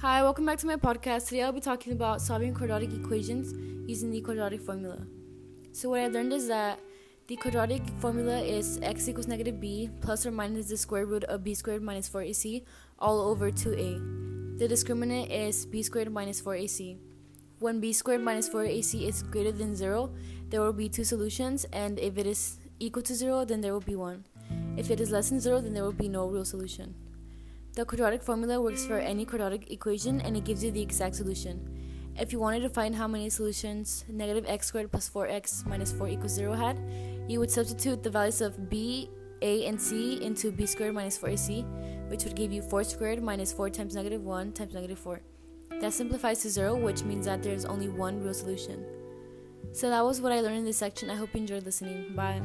welcome back to my podcast. Today I'll be talking about solving quadratic equations using the quadratic formula. So, what I learned is that the quadratic formula is x equals negative b plus or minus the square root of b squared minus 4ac all over 2a. The discriminant is b squared minus 4ac. When b squared minus 4ac is greater than 0, there will be two solutions, and if it is equal to 0, then there will be one. If it is less than 0, then there will be no real solution. The quadratic formula works for any quadratic equation and it gives you the exact solution. If you wanted to find how many solutions negative x squared plus 4x minus 4 equals 0 had, you would substitute the values of b, a, and c into b squared minus 4ac, which would give you 4 squared minus 4 times negative 1 times negative 4. That simplifies to 0, which means that there is only one real solution. So that was what I learned in this section. I hope you enjoyed listening. Bye.